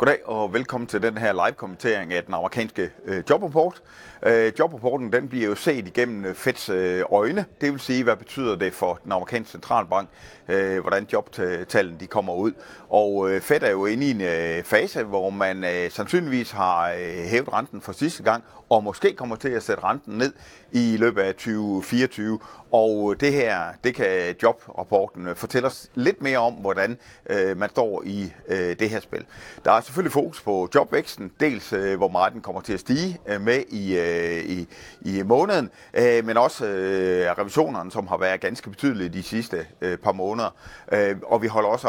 Goddag og velkommen til den her live-kommentering af den amerikanske øh, jobrapport. Øh, jobrapporten den bliver jo set igennem øh, Feds øh, øjne. Det vil sige, hvad betyder det for den amerikanske centralbank, øh, hvordan jobtallene de kommer ud. Og øh, Fed er jo inde i en øh, fase, hvor man øh, sandsynligvis har øh, hævet renten for sidste gang, og måske kommer til at sætte renten ned i løbet af 2024. Og øh, det her, det kan jobrapporten øh, fortælle os lidt mere om, hvordan øh, man står i øh, det her spil. Der er selvfølgelig fokus på jobvæksten, dels øh, hvor meget den kommer til at stige øh, med i, øh, i, i måneden, øh, men også øh, revisionerne, som har været ganske betydelige de sidste øh, par måneder. Øh, og vi holder også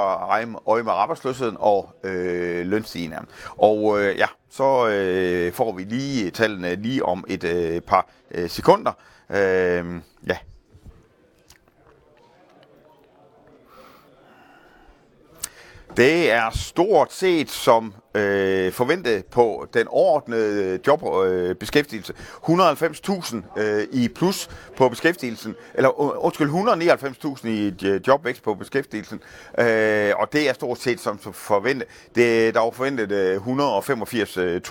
øje med arbejdsløsheden og øh, lønstigningerne. Og øh, ja, så øh, får vi lige tallene lige om et øh, par øh, sekunder. Øh, ja. Det er stort set som øh, forvente på den ordnede jobbeskæftigelse. Øh, 190.000 øh, i plus på beskæftigelsen, eller undskyld, 199.000 i øh, jobvækst på beskæftigelsen, øh, og det er stort set som forventet. Det, der var forventet øh, 185.000. Øh,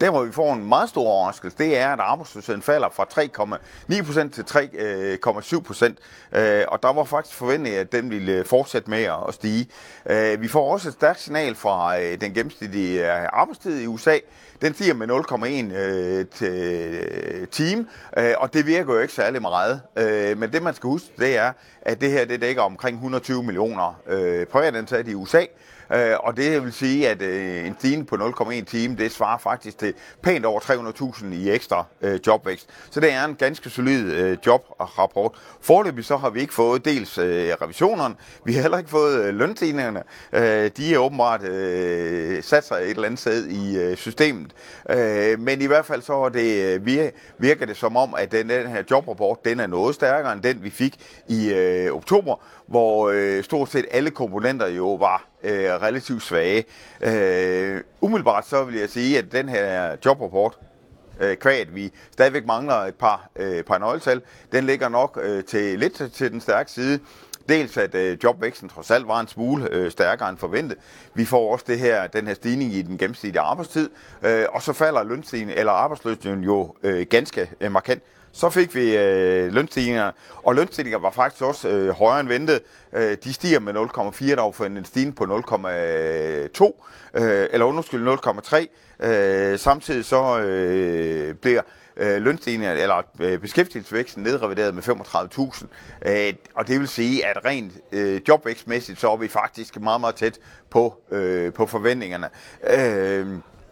der hvor vi får en meget stor overraskelse, det er, at arbejdsløsheden falder fra 3,9% til 3,7%, øh, øh, og der var faktisk forventet, at den ville fortsætte med at stige. Øh, vi får også et stærkt signal fra øh, den gennemsnitlige gennemsnitlige arbejdstid i USA, den stiger med 0,1 øh, til øh, time, øh, og det virker jo ikke særlig meget. Øh, men det man skal huske, det er, at det her det dækker omkring 120 millioner øh, privatansatte i USA, Øh, og det vil sige, at øh, en stigning på 0,1 time, det svarer faktisk til pænt over 300.000 i ekstra øh, jobvækst. Så det er en ganske solid øh, jobrapport. Forløbig så har vi ikke fået dels øh, revisionerne, vi har heller ikke fået øh, lønstigningerne. Øh, de er åbenbart øh, sat sig et eller andet sted i øh, systemet. Øh, men i hvert fald så er det, øh, virker det som om, at den, den her jobrapport, den er noget stærkere end den, vi fik i øh, oktober, hvor øh, stort set alle komponenter jo var øh, relativt svage. Øh, umiddelbart så vil jeg sige, at den her jobrapport, øh, kvæg, vi stadigvæk mangler et par, øh, par nøgletal, den ligger nok øh, til lidt til den stærke side. Dels at øh, jobvæksten trods alt var en smule øh, stærkere end forventet. Vi får også det her, den her stigning i den gennemsnitlige arbejdstid, øh, og så falder lønstigningen eller arbejdsløsheden jo øh, ganske øh, markant. Så fik vi øh, lønstigninger, og lønstigninger var faktisk også øh, højere end ventet. Øh, de stiger med 0,4, der for en stigning på 0,2, øh, eller undskyld 0,3. Øh, samtidig så øh, bliver øh, lønstigninger, eller øh, beskæftigelsesvæksten nedrevideret med 35.000. Øh, og det vil sige, at rent øh, jobvækstmæssigt, så er vi faktisk meget, meget tæt på, øh, på forventningerne. Øh,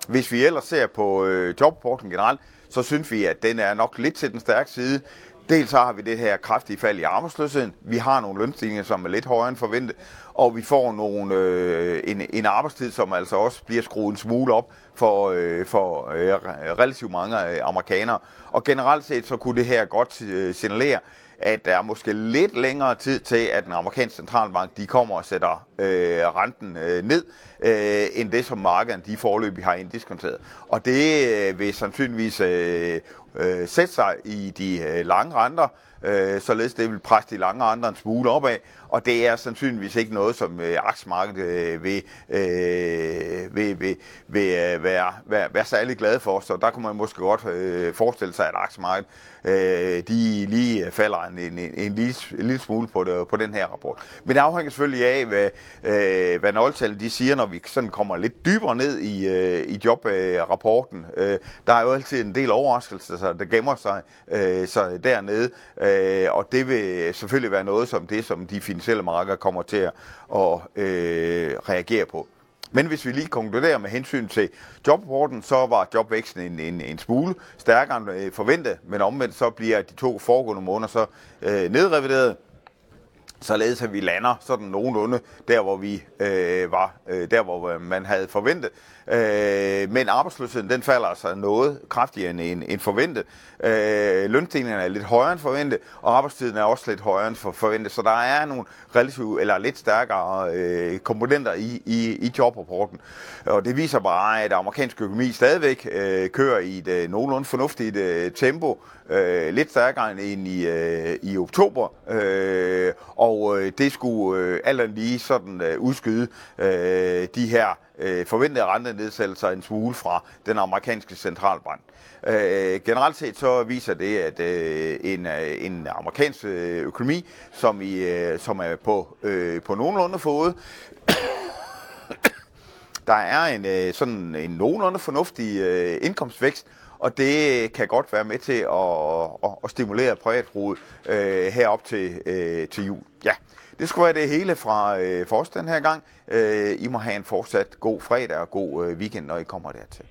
hvis vi ellers ser på øh, jobporten generelt, så synes vi, at den er nok lidt til den stærke side. Dels så har vi det her kraftige fald i arbejdsløsheden. Vi har nogle lønstigninger, som er lidt højere end forventet. Og vi får nogle, øh, en, en arbejdstid, som altså også bliver skruet en smule op for, øh, for øh, relativt mange øh, amerikanere. Og generelt set så kunne det her godt øh, signalere, at der er måske lidt længere tid til, at den amerikanske centralbank de kommer og sætter øh, renten øh, ned, øh, end det, som markedet de forløbig har inddiskonteret. Og det øh, vil sandsynligvis øh, øh, sætte sig i de øh, lange renter, øh, således det vil presse de lange andre en smule opad, og det er sandsynligvis ikke noget, som øh, aktiemarkedet øh, vil, øh, vil, vil, vil øh, være, være, være særlig glad for, så der kunne man måske godt øh, forestille sig, at aktiemarkedet øh, de lige falder en, en, en, en, lille, en lille smule på, det, på den her rapport. Men det afhænger selvfølgelig af, hvad, øh, hvad nøgletallene de siger, når vi sådan kommer lidt dybere ned i, øh, i jobrapporten. Øh, der er jo altid en del overraskelser, der gemmer sig, øh, så dernede, øh, Øh, og det vil selvfølgelig være noget som det, som de finansielle markeder kommer til at, øh, reagere på. Men hvis vi lige konkluderer med hensyn til jobrapporten, så var jobvæksten en, en, en smule stærkere end øh, forventet, men omvendt så bliver de to foregående måneder så øh, nedrevideret således at vi lander sådan nogenlunde der, hvor vi øh, var, øh, der hvor øh, man havde forventet. Øh, men arbejdsløsheden den falder altså noget kraftigere end, end, forventet. Øh, lønstigningerne er lidt højere end forventet, og arbejdstiden er også lidt højere end for forventet. Så der er nogle relativt, eller lidt stærkere øh, komponenter i, i, i jobrapporten. Og det viser bare, at amerikansk økonomi stadigvæk øh, kører i et øh, nogenlunde fornuftigt øh, tempo, øh, lidt stærkere end i, øh, i oktober. Øh, og øh, det skulle øh, alt lige sådan øh, udskyde øh, de her øh, forventede rentenedsættelser en smule fra den amerikanske centralbank. Øh, generelt set så viser det, at øh, en, øh, en amerikansk øh, økonomi, som, i, øh, som er på, øh, på nogenlunde fod, der er en øh, sådan en nogenlunde fornuftig øh, indkomstvækst, og det kan godt være med til at, at, at stimulere privatforbruget øh, herop til, øh, til jul. Ja, det skulle være det hele fra øh, for den her gang. Øh, I må have en fortsat god fredag og god øh, weekend, når I kommer dertil.